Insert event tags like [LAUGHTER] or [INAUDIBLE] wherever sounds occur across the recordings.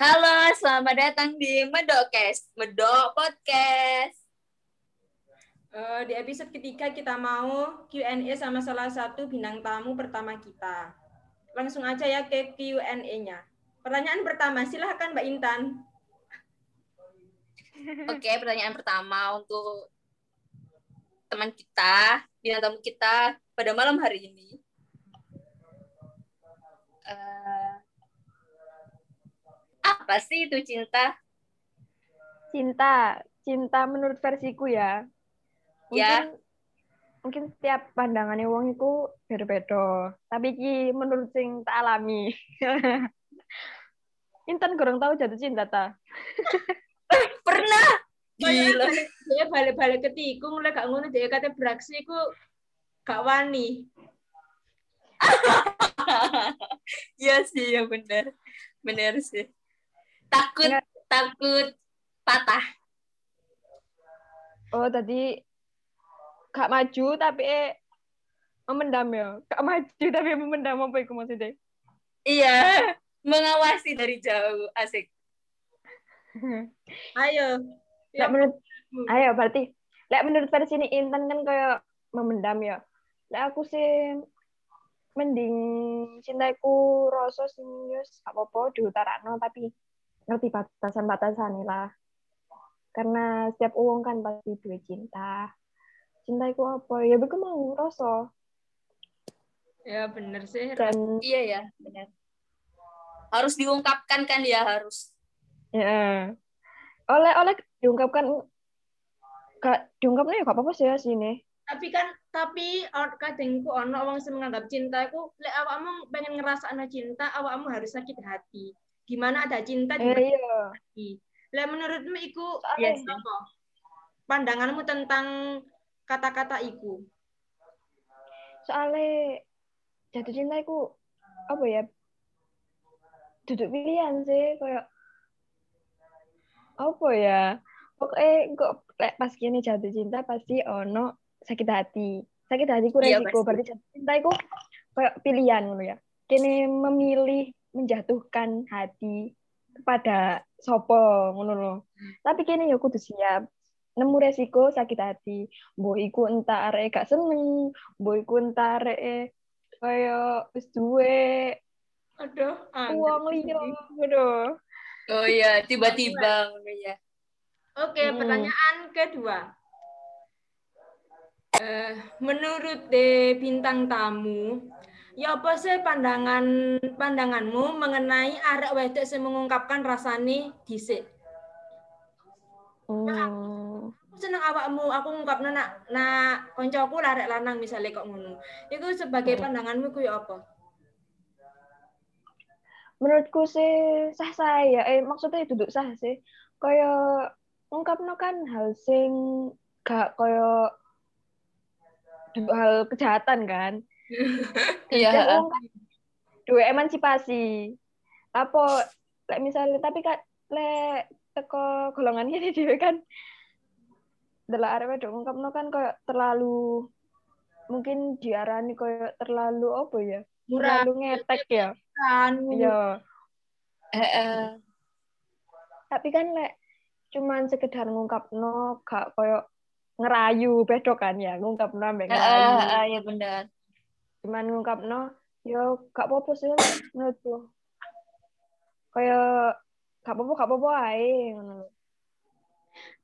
Halo, selamat datang di Medokes, Medok Podcast. Uh, di episode ketiga kita mau Q&A sama salah satu bintang tamu pertama kita. Langsung aja ya ke Q&A-nya. Pertanyaan pertama, silahkan Mbak Intan. Oke, pertanyaan pertama untuk teman kita, bintang tamu kita pada malam hari ini. Uh, apa sih itu cinta? Cinta, cinta menurut versiku ya mungkin ya. mungkin setiap pandangannya wong itu berbeda tapi ki menurut sing tak alami [LAUGHS] Intan kurang tahu jatuh cinta ta [LAUGHS] pernah gila dia balik-balik ke tikung mulai gak ngono dia kata beraksi ku gak wani [LAUGHS] Iya sih, ya benar. Benar sih. Takut, Nggak. takut patah. Oh, tadi gak maju tapi eh, memendam ya? Gak maju tapi memendam apa itu maksudnya? Iya mengawasi dari jauh asik. [LAUGHS] Ayo. Ya menurut ayo berarti lek menurut versi ini Intan kan kayak memendam ya? Lek aku sih mending cintaku rasa sing apa-apa diutarakno tapi ngerti batasan-batasan lah. Karena setiap uang kan pasti dua cinta. Cinta itu apa? Ya begitu mau rasa ya bener sih. Dan iya ya bener. Harus diungkapkan kan ya harus. Ya. Oleh oleh diungkapkan. Gak diungkapnya ya gak apa-apa sih ya sini. Tapi kan tapi kadangku ono orang sing menganggap cinta aku lek awakmu pengen ngerasa cinta awakmu harus sakit hati gimana ada cinta di eh, iya. lek menurutmu iku ya, apa? Pandanganmu tentang kata-kata iku. Soalnya jatuh cinta iku apa ya duduk pilihan sih kayak apa ya pokoknya kok pas gini jatuh cinta pasti ono sakit hati. Sakit hati ku iya, resiko iya, berarti jatuh cinta itu kayak pilihan gitu ya. Kini memilih menjatuhkan hati kepada sopo ngono loh tapi kini ya kudu siap. Nemu resiko sakit hati. Mbok iku entar arek gak seneng. Mbok iku entar arek kaya wis duwe aduh uang liya aduh oh iya tiba-tiba ya. Oke hmm. pertanyaan kedua. Uh, menurut de bintang tamu ya apa sih pandangan pandanganmu mengenai arek wedok yang mengungkapkan rasane dhisik Oh. seneng awakmu, aku ngungkapno nak nak koncoku larek lanang misalnya kok ngono. Iku sebagai pandanganmu ku ya apa? Menurutku sih sah saya, eh maksudnya duduk sah sih. Kayak ngungkapno kan hal sing gak kayak hal kejahatan kan. Iya. dua emansipasi. Apa misalnya tapi kan lek teko golongan ini dia kan adalah arep wedok ngungkapno kan kayak terlalu mungkin diarani kayak terlalu apa ya Murah. terlalu ngetek ya kan iya eh, eh. tapi kan lek cuman sekedar ngungkapno gak kayak ngerayu bedo kan ya ngungkapno ambek ngerayu eh, eh, ya benar cuman ngungkapno yo gak apa-apa sih menurutku. Kayak gak apa-apa gak apa-apa ae ngono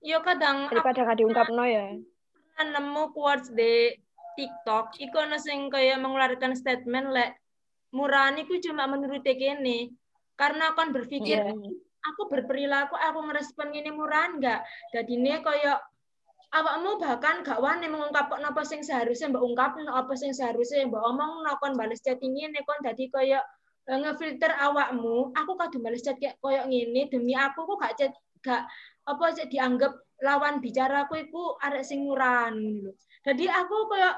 yo kadang daripada gak diungkapno ya. nemu quotes di TikTok iku ana sing kaya mengeluarkan statement lek murani ku cuma menurut kene. Karena kan berpikir yeah. aku berperilaku aku ngerespon ini murah enggak jadi ini kaya awakmu bahkan gak wani mengungkap apa sing seharusnya mbak ungkap apa sing seharusnya mbak omong kon balas chatting ini kon jadi kaya ngefilter awakmu, aku kadung bales chat kayak koyo ngene demi aku kok gak chat gak apa sih dianggap lawan bicara aku iku arek sing muran ngono lho. Jadi aku koyo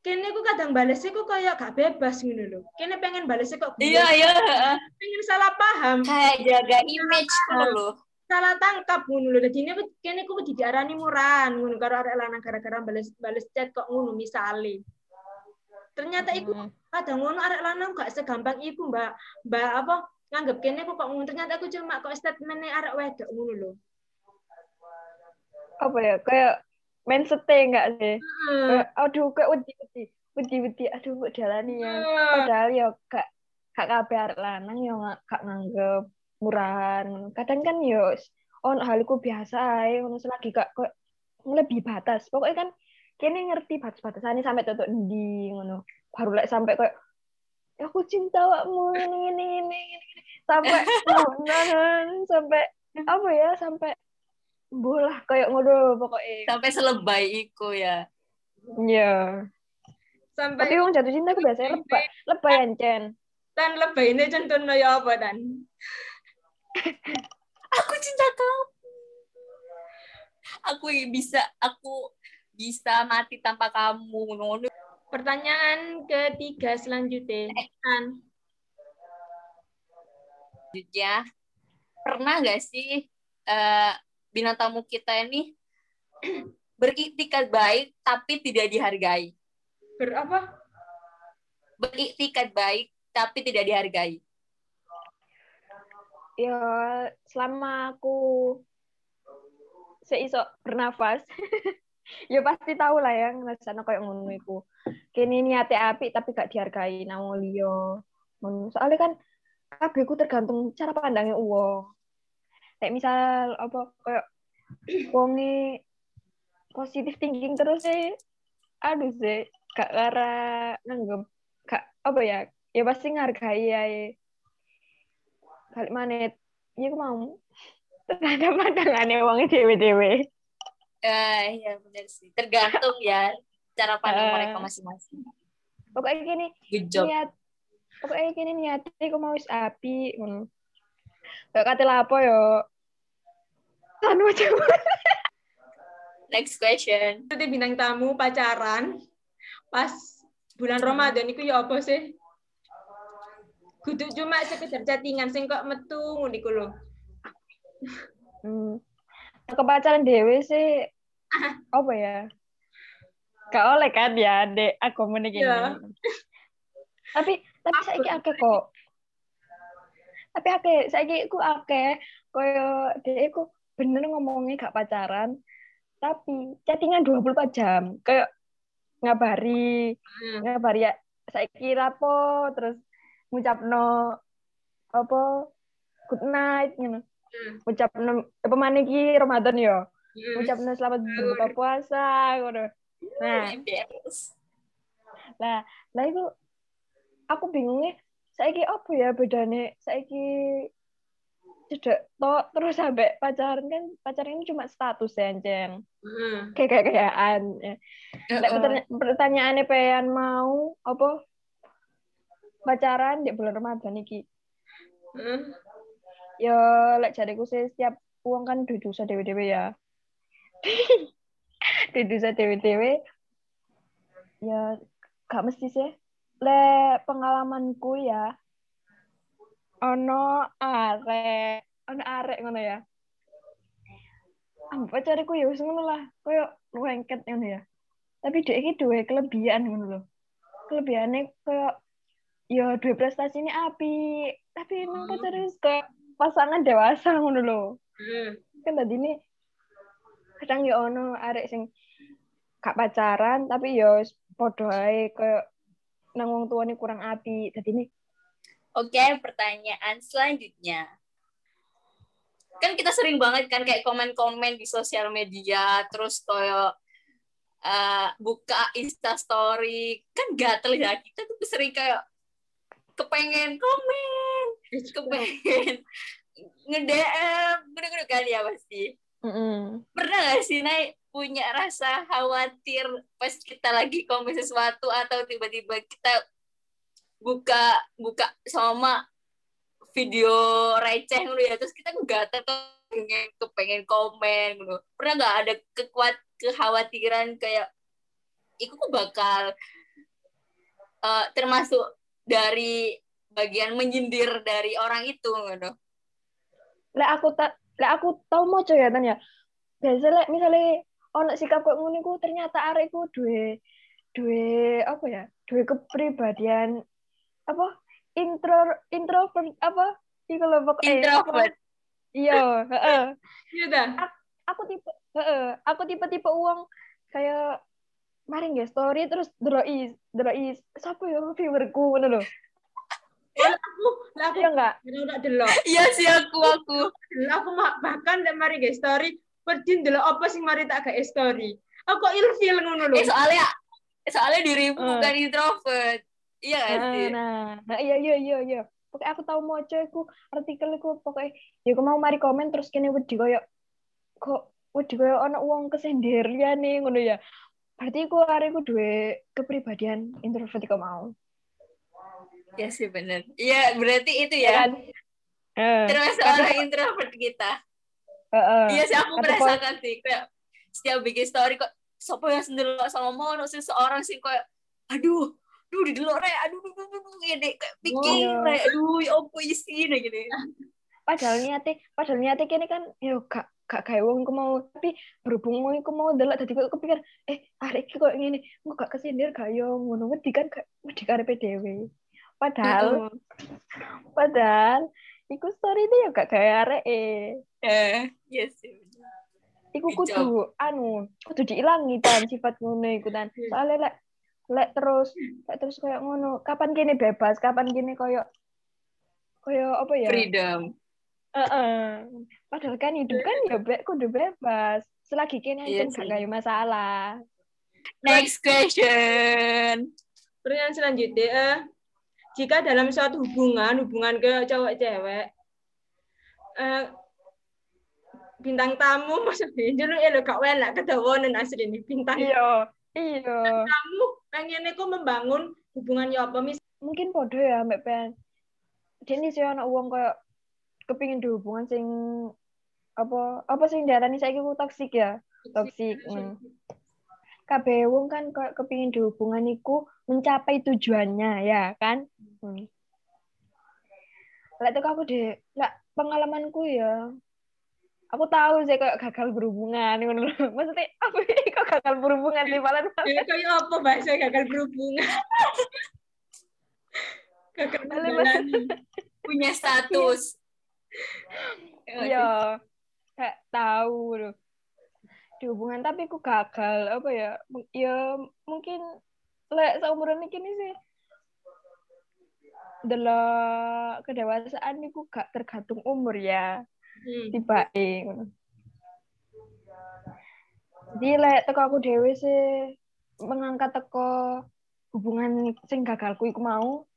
kene ku kadang bales iku koyo gak bebas ngono lho. Kene pengen bales kok Iya, iya, Pengen salah paham. Kayak jaga image lho. Salah tangkap ngono lho. Dadi kene ku diarani muran ngono karo arek lanang gara-gara bales bales chat kok ngono misale. Ternyata iku kadang ngono arek lanang gak segampang iku mbak mbak apa nganggep kene aku kok ngono ternyata aku cuma kok statementnya arek wedok ngono lho. Apa ya? Kayak main sete enggak sih? Hmm. Kayak, aduh kayak wedi-wedi. Wedi-wedi aduh kok dalani ya. Hmm. Padahal ya gak gak kabeh arek lanang ya gak nganggep murahan. Kadang kan yo oh haliku biasa ae ngono selagi gak kok lebih batas. Pokoknya kan kene ngerti batas-batasannya sampai tutup di ngono. Baru lek sampai kayak aku cinta kamu ini ini ini ini sampai tahunan sampai apa ya sampai bolah kayak ngono pokoknya sampai selebay iku ya ya sampai tapi wong jatuh cinta aku biasanya lebay lebay ancen dan lebay ini contohnya ya apa dan aku cinta kamu aku bisa aku bisa mati tanpa kamu ngono Pertanyaan ketiga selanjutnya. Kan. Selanjutnya, pernah nggak sih uh, bintang tamu kita ini [CLEARS THROAT] beriktikat baik tapi tidak dihargai? Berapa? Beriktikat baik tapi tidak dihargai. Ya, selama aku seisok bernafas [LAUGHS] ya pasti tahu lah ya ngerasanya kayak ngono iku. Kini niate api tapi gak dihargai nang liyo soalnya kan kabeh ku tergantung cara pandangnya uang kayak misal apa kayak [CLEARS THROAT] wong positif thinking terus sih aduh sih gak kara nanggep gak apa ya ya pasti ngargai ya kali mana ya mau terhadap pandangannya uangnya dewe-dewe Uh, ya benar sih. Tergantung ya cara pandang uh, mereka masing-masing. Pokoknya gini, niat pokoknya gini niatnya aku mau wis api ngono. Kayak kate lapo yo. [LAUGHS] Coba. Next question. Itu bintang tamu pacaran pas bulan Ramadan itu ya apa sih? Kudu cuma sekedar chattingan sing kok metu ngono iku lho. Hmm. Kepacaran dewe sih apa ya gak oleh kan ya dek aku menikah yeah. tapi tapi saya kira akeh kok tapi akeh saya aku akeh koyo dek aku bener ngomongnya gak pacaran tapi chattingan 24 jam kayak ngabari hmm. ngabari ya saya kira po terus ngucap no apa good night gitu hmm. ngucap no apa mana Ramadan yo ucapnya selamat berbuka puasa gitu. Nah, lah, lah itu aku bingungnya saiki apa ya bedanya saiki tidak toh terus sampai pacaran kan pacaran ini cuma status ya Jen mm. kayak kayak kayaan ya. Uh, pertanyaannya mau apa pacaran di bulan Ramadan iki. Mm. ya lek jadiku sih setiap uang kan duit dosa dewe-dewe ya. [LAUGHS] Di desa dewe-dewe. Ya gak mesti sih. Le pengalamanku ya ono arek ono arek ngono ya. Apa cariku ya wis ngono lah. Koyo lengket ngono ya. Tapi dia ini dua kelebihan ngono loh kelebihannya koyo ya dua prestasi ini api tapi emang hmm. pacarnya kayak pasangan dewasa ngono loh hmm. kan tadi ini kadang ya ono arek sing gak pacaran tapi ya padha ae koyo nang wong tuane kurang api. Dadi ini Oke, pertanyaan selanjutnya. Kan kita sering banget kan kayak komen-komen di sosial media, terus koyo uh, buka Insta story, kan gatel ya kita tuh sering kayak kepengen. Komen, [LAUGHS] kepengen. nge-DM, gede-gede kali ya pasti. Mm-hmm. Pernah gak sih naik punya rasa khawatir pas kita lagi komen sesuatu atau tiba-tiba kita buka buka sama video receh gitu ya terus kita nggak pengen kepengen komen gitu. Pernah nggak ada kekuat kekhawatiran kayak itu kok bakal uh, termasuk dari bagian menyindir dari orang itu gitu. Lah aku tak lah aku tau mau ya ya biasanya misalnya ono sikap kok ngono ku ternyata arekku duwe duwe apa ya duwe kepribadian apa intro introvert apa Iku lho pokoknya Introvert. Iya, heeh. Iya dah. Aku tipe heeh, aku tipe-tipe uang kayak mari nggak story terus deloki deloki siapa ya viewerku ngono lho. Aku, lah aku Iya enggak? udah delok. Iya sih aku aku. Aku bahkan lek mari nge story, perjin delok apa sing mari tak gawe story. Aku kok ilfil ngono lho. Eh soalnya soalnya dirimu Eh. bukan introvert. Iya gak Nah, sih? nah, nah iya iya iya iya. Pokoknya aku tahu mau iku artikel iku pokoknya ya aku mau mari komen terus kene wedi koyo kok wedi koyo ana uang kesendirian nih ngono ya. Berarti aku hari aku duwe kepribadian introvert iku mau. Iya sih bener. Iya berarti itu ya. kan? Eh, Terus orang introvert kita. Iya sih aku merasakan sih kayak setiap bikin story kok sopo yang sendiri sama mau sih seorang sih kayak aduh aduh di delok rek aduh aduh aduh aduh ya dek kayak pikir iya. rek aduh ya opo isi nah gitu Padahal niate, padahal niate kene kan yo gak gak gawe wong iku mau tapi berhubung wong iku mau delok dadi kok kepikir eh arek iki kok ngene, kok gak kesindir gak yo ngono wedi kan gak wedi karepe dhewe. Padahal padahal iku story itu yo gak gawe arek eh sih bener. Iku kudu anu, kudu diilangi dan sifat ngono iku tan. Soalnya lek lek terus lek terus kayak ngono, kapan kene bebas, kapan kene koyo koyo apa ya? freedom Heeh. Padahal kan hidup kan ya be, kudu bebas. Selagi kene Iya gak gawe masalah. next question Pertanyaan selanjutnya, eh, jika dalam suatu hubungan, hubungan ke cowok cewek, eh, bintang tamu [LAUGHS] maksudnya dulu ya lo gak enak kedawanan asli ini bintang Iya, iya. tamu pengen aku membangun hubungan ya apa mis Mungkin podo ya mbak Pen. Jadi sih ana uang kayak kepingin di hubungan sing apa apa sing diarani saiki ku toksik ya. Toksik. Hmm. Kabeh wong kan kepingin di hubungan iku mencapai tujuannya ya kan. Hmm. Lek teko aku deh, lek pengalamanku ya aku tahu sih kayak gagal berhubungan ngono lho. [LAUGHS] Maksudnya apa ini kok gagal berhubungan sih malah [LAUGHS] ya kayak apa bahasa gagal berhubungan [LAUGHS] gagal menjalani punya status Iya, kayak tahu loh. Di hubungan tapi aku gagal apa ya? Ya mungkin lek seumuran ini kini sih delok kedewasaan itu gak tergantung umur ya Hmm. tiba. Jadi lek teko aku dewe sih mengangkat teko hubungan sing gagalku iku mau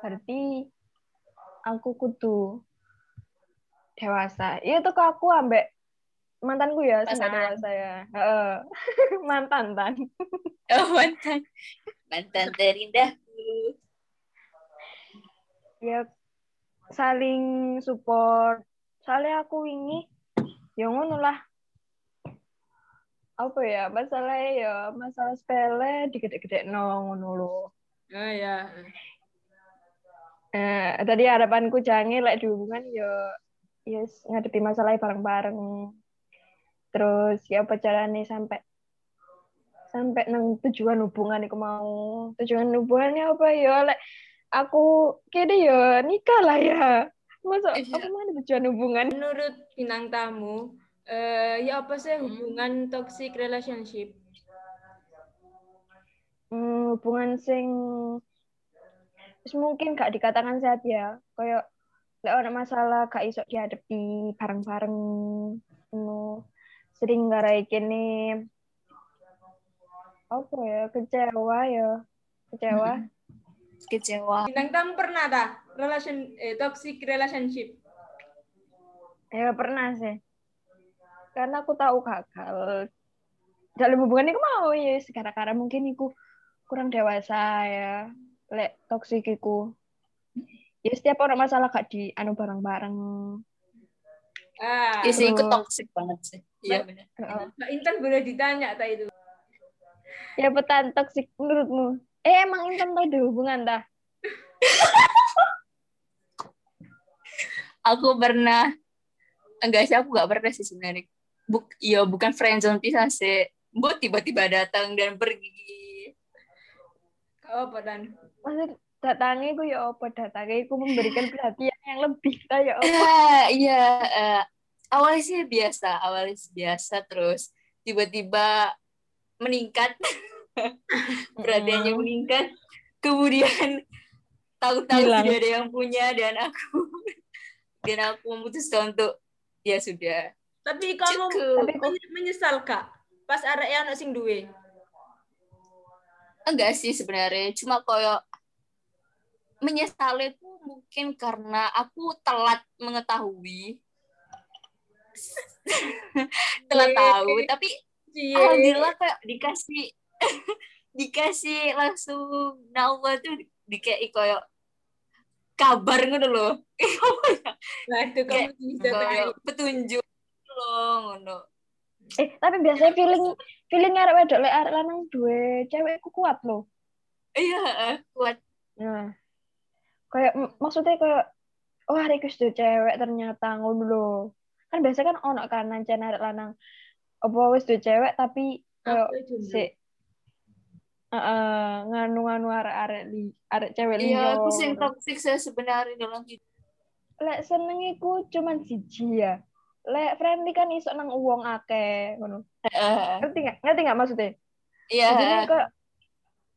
berarti aku kudu dewasa. Iya teko aku ambek mantanku ya Pasangan. dewasa ya. Heeh. [LAUGHS] Mantan tan. [LAUGHS] oh mantan mantan terindahku Ya saling support. Soalnya aku ini ya ngono lah. Apa ya? Masalahnya ya masalah sepele digede-gede no ngono lho. oh ya Eh, tadi harapanku jangan lek di hubungan yo yes ngadepi masalah bareng-bareng. Terus ya apa caranya sampai sampai nang tujuan hubungan iku mau. Tujuan hubungannya apa ya lek aku kene ya nikah lah ya. Masa Iya. apa mana tujuan hubungan? menurut bintang tamu eh ya apa sih hubungan toxic relationship Hmm, hubungan sing mungkin gak dikatakan sehat ya. Kayak lek ana masalah gak iso dihadapi bareng-bareng ngono. Sering ngarai kene apa ya kecewa ya kecewa. Kecewa. Bintang tamu pernah tak relation eh, toxic relationship? Ya pernah sih. Karena aku tahu gagal. Dalam hubungan itu mau ya gara-gara mungkin aku kurang dewasa ya lek toksik iku ya setiap orang masalah gak di anu bareng-bareng. Ah. Ya sih itu Terus- toxic banget sih. Iya. Benar Heeh. Mbak Intan boleh ditanya tak itu. Ya petan toksik menurutmu. Eh emang Intan tau di hubungan dah? [LAUGHS] Aku pernah enggak sih aku nggak pernah sih sebenarnya. Buk, ya bukan friendzone pisah sih. Mbok tiba-tiba datang dan pergi. Gak apa dan? Maksud datangi ku ya apa? Datangi ku memberikan [LAUGHS] perhatian yang lebih ta ya apa? Eh, iya eh, awalnya sih biasa awalnya sih biasa terus tiba-tiba meningkat. [LAUGHS] Perhatiannya meningkat. Kemudian tahu-tahu tidak ada yang punya dan aku [LAUGHS] dan aku memutuskan untuk ya sudah. Tapi kamu Cukup. Tapi kok- men- menyesal kak? Pas arek yang sing duwe. enggak sih sebenarnya cuma koyo menyesal itu mungkin karena aku telat mengetahui. [LAUGHS] Telat Iya. tahu tapi Cie. alhamdulillah kayak dikasih [LAUGHS] dikasih langsung nawa tuh dikasih koyo kabar ngono loh. [LAUGHS] Nah, itu kamu Kayak- petunjuk loh ngono. Eh tapi biasanya feeling feeling arek wedok lek arek lanang duwe cewek ku kuat loh. Iya eh, kuat. Nah kayak maksudnya kayak oh hari ku sudah cewek ternyata ngono kan biasanya kan ono kan nancen arek lanang apa wis duwe cewek tapi kayak si Heeh, nganu-nganu arek-arek li arek cewek liya. iya aku sing toxic saya sebenarnya dalam hidup Lek seneng iku cuman siji ya. Lek friendly kan iso nang uang akeh ngono. Ngerti nggak? Ngerti nggak maksudnya? iya Jadi kok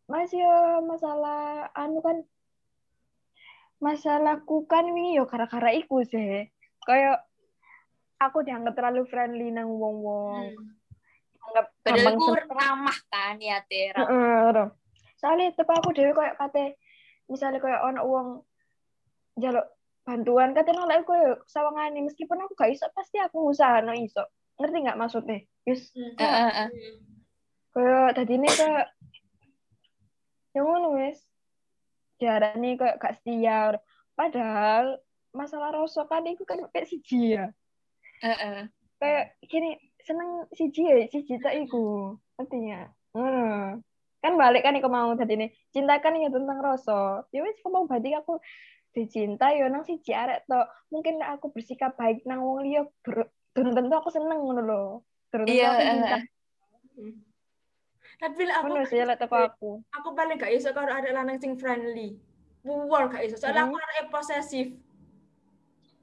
Mas yo masalah anu kan masalahku kan wingi yo gara-gara iku sih. Kayak aku dianggap terlalu friendly nang wong-wong. Anggap padahal aku ramah kan ya Tera Heeh. Soalnya tepa aku dhewe koyo kate misalnya koyo ono wong jaluk bantuan kate nolak aku koyo sawangane meskipun aku gak iso pasti aku ngusahano iso. Ngerti nggak maksudnya? Yus Hmm. Eh, eh, eh. koyo tadi ini koyo yang ngono wis. Diarani koyo gak setia. Padahal masalah rasa kan iku kan kayak siji ya. Eh, eh. Kayak gini seneng siji ya, siji tak iku. Nggak? Hmm. Kan balik kan iku mau tadi ini. Cinta kan ya tentang rasa. Ya wis mau berarti aku dicinta ya nang siji arek to. Mungkin aku bersikap baik nang wong liya belum tentu aku seneng ngono lho. Tentu Iya, aku cinta. eh. Tapi aku sih lek teko aku. aku paling gak iso karo arek lanang sing friendly. Buwol gak iso. Soalnya Hmm. aku arek posesif.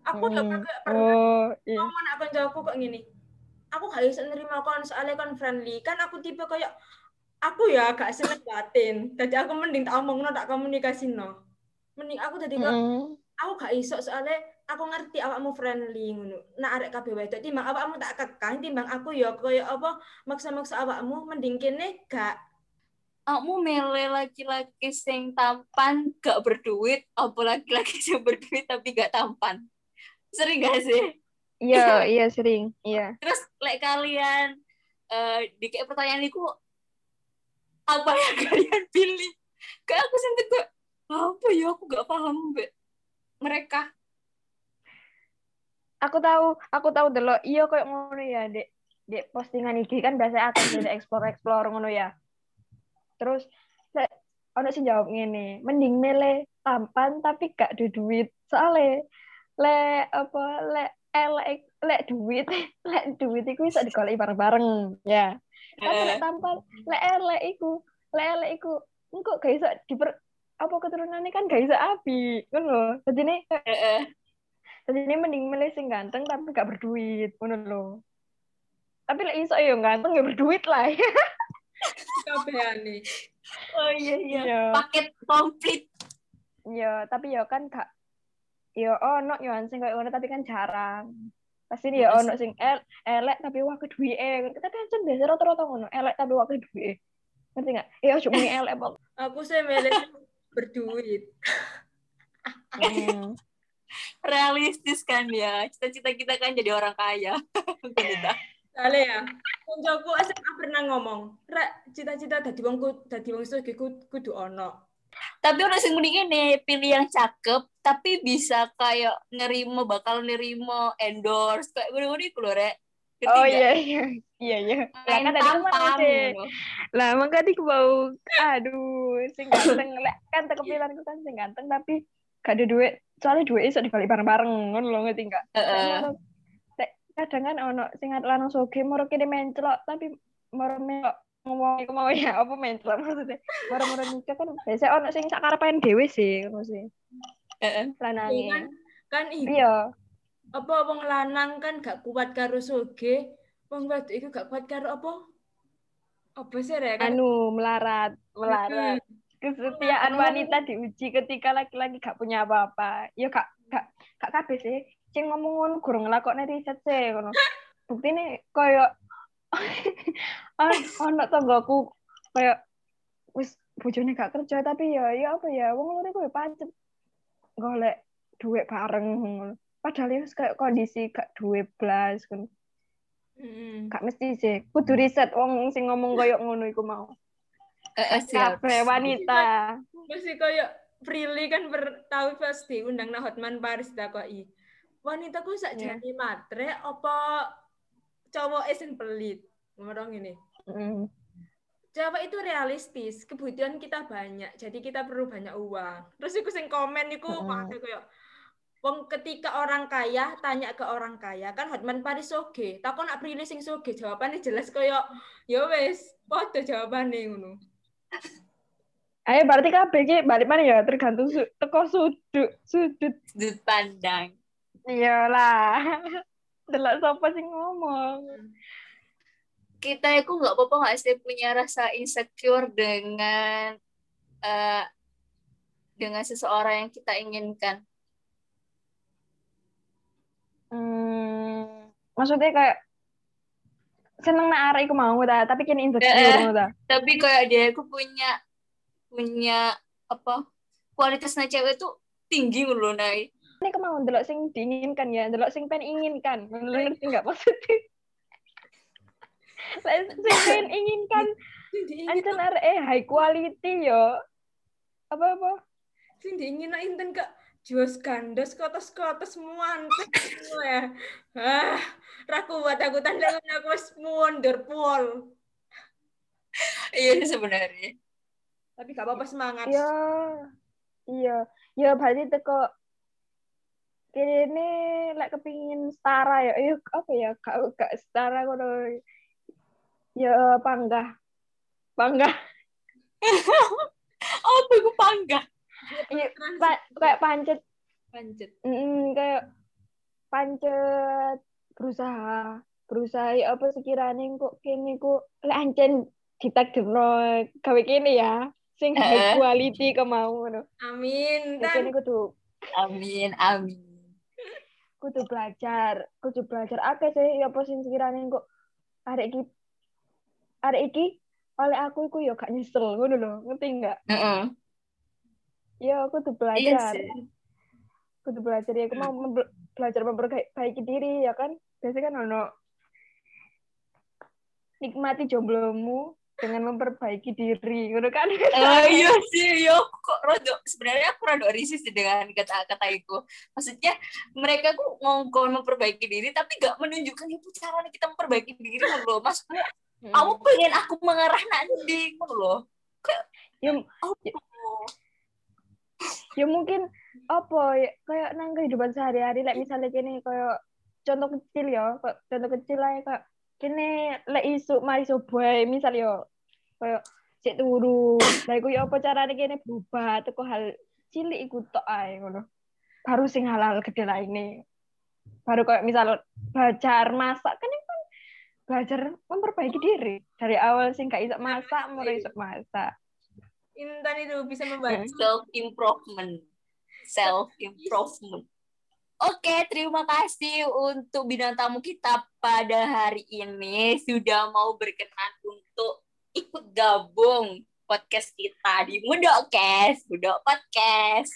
Aku Hmm. pernah pernah Oh, iya. ngomong nak koncoku kok ngene. Aku gak iso nerima kon soalnya kon friendly. Kan aku tipe kayak aku ya gak seneng batin. Jadi aku mending tak omongno tak komunikasino. Mending aku jadi Mm-mm. aku gak iso soalnya aku ngerti awakmu friendly ngono. Nak arek kabeh wedok timbang awakmu tak kekang timbang aku ya koyo apa maksa-maksa awakmu mending kene gak Kamu milih laki-laki sing tampan gak berduit, apa laki-laki sing berduit tapi gak tampan? Sering gak sih? Iya, [LAUGHS] iya sering. Iya. Terus lek kalian eh di kayak pertanyaan itu apa yang [LAUGHS] kalian pilih? Kayak aku sendiri kayak apa ya aku gak paham Mbak. mereka. Aku tahu, aku tahu delok iya koyo ngono ya, Dek. Dek postingan iki kan biasa akan jadi explore-explore ngono ya. Terus lek ono sing jawab ngene, mending milih tampan tapi gak ada duit. Soale lek apa lek elek lek duit, [LAUGHS] lek duit iku iso digoleki bareng-bareng, ya. Tapi lek tampan, lek elek iku, lek elek iku engko gak iso diper apa keturunannya kan gak iso api, ngono. Jadi ini Heeh. Jadi ini mending milih sing ganteng tapi gak berduit, ngono lho. Tapi lek iso ya ganteng ya berduit lah. [LAUGHS] kabehane. Oh iya iya. Iya. Paket komplit. Ya, tapi ya kan gak ya ono yo sing koyo ngono tapi kan jarang. Pasti ya Yes. ono sing el, elek tapi wah keduwike. Tapi kan biasa rata-rata ngono, elek tapi wah keduwike. Ngerti gak? Ya ojo muni elek, Bang. Aku sih milih berduit. [LAUGHS] Hmm. Realistis kan ya. Cita-cita kita kan jadi orang kaya. [LAUGHS] Kita. Soalnya ya, koncoku SMA pernah ngomong, rek cita-cita dadi wong dadi wong sugih ku- kudu ono. tapi udah sing mending ini pilih yang cakep tapi bisa kayak nerima bakal nerima endorse kayak gue gue loh rek Oh iya iya. Iya iya. Lah kan tadi mau gitu. Lah mangga di bau aduh sing ganteng lek kan tekepilanku kan sing ganteng tapi gak ada duit. Soalnya duit iso dibalik bareng-bareng ngono lho ngerti enggak? Heeh. kadang kan ono sing lanang soge moro kene menclok tapi moro melok ngomong iku mau ya apa mental maksudnya? Moro-moro nikah kan biasa ono sing sak karepen dhewe sih ngono sih. Heeh. lanange. Kan? Kan iya. Iya. Apa wong lanang kan gak kuat karo soge wong wedok iku gak kuat karo apa? Apa sih ya kan anu melarat. melarat kesetiaan wanita diuji ketika laki-laki gak punya apa-apa. Ya gak gak gak kabeh sih. Sing ngomong ngono gurung nglakokne riset sih ngono. Buktine koyo an- [LAUGHS] ono tanggaku koyo wis bojone gak kerja tapi ya ya apa ya wong loro kuwi pancet golek duit bareng ngono. Padahal ya kayak kondisi gak duit blas Mm-mm. gak mesti sih. Kudu riset wong sing ngomong koyo ngono iku mau Heeh, siap. kabeh wanita Mesti koyo Prilly kan tahu pas diundang nah Hotman Paris takoki. Wanita ku sak Iya. jane matre apa cowok sing pelit? Ngomong ini. Mm. Jawa itu realistis, kebutuhan kita banyak, jadi kita perlu banyak uang. Terus iku sing komen iku Mm-mm. mm koyo Wong ketika orang kaya tanya ke orang kaya kan Hotman Paris soge, takon nak Prilly sing soge, jawabannya jelas koyo ya wis, padha jawabane ngono. Ayo berarti kabeh ki balik mana ya tergantung su teko sudut sudut Sudut pandang. iyalah [LAUGHS] delok sapa sing ngomong Kita itu nggak apa-apa nggak sih punya rasa insecure dengan eh, dengan seseorang yang kita inginkan. hmm, maksudnya kayak seneng nak arek iku mau ta tapi kini Eh, eh. insecure ngono ta. Tapi kayak dia itu punya punya apa kualitasnya cewek itu tinggi loh Nay. ini aku mau delok sing diinginkan ya delok sing pengen inginkan. Ngerti nggak maksudnya? [LAUGHS] Sing pengen inginkan ancen arek eh high quality yo. Apa apa? Sing diingin inten kak Jos gandos kotos-kotos muantek semua ya. Ah, ra kuat aku tanda aku wis mundur pol. Iya sebenarnya. Tapi gak apa-apa semangat. Iya, iya, ya berarti teko kene lek kepingin setara ya, iya apa ya, gak gak setara ngono. Ya panggah, panggah, [LAUGHS] Oh, aku bangga. Iya, pa, kayak pancet, Pancet. mm, kayak pancet berusaha, berusaha ya apa sekiranya kok kene kok lek ancen ditakdirno gawe kene ya, sing high quality kemau ngono. Amin. Ya kene kudu Amin, amin. kudu belajar, kudu belajar akeh sih ya apa sing sekiranya kok arek iki arek iki oleh aku iku ya gak nyesel ngono lho, ngerti enggak? Heeh. Ya aku tuh Iya belajar. sih. Kudu belajar ya aku mau belajar memperbaiki diri ya kan. Biasanya kan ono nikmati jomblomu dengan memperbaiki diri, ngono kan? Oh [LAUGHS] iya sih, yo kok rodok sebenarnya aku rada risih sih dengan kata-kata itu. Maksudnya mereka tuh ngongkon memperbaiki diri tapi gak menunjukkan itu caranya kita memperbaiki diri loh. Maksudnya kamu pengen aku mengarah nanti loh. Ya, Oh, ya mungkin apa ya kayak nang kehidupan sehari-hari like misalnya gini kayak contoh kecil ya contoh kecil lah ya kayak kini lek isu mari soboy misal yo kayak cek turu. Lah iku ya apa carane kene berubah teko hal cilik iku tok ae ngono. Baru sing halal gede lah ini. Baru kayak misal belajar masak kan kan belajar memperbaiki diri. Dari awal sing gak iso masak mulai iso masak Intan itu bisa membantu. [LAUGHS] self improvement. Self improvement. Oke, terima kasih untuk bintang tamu kita pada hari ini sudah mau berkenan untuk ikut gabung podcast kita di Mudok Podcast, Mudok Podcast.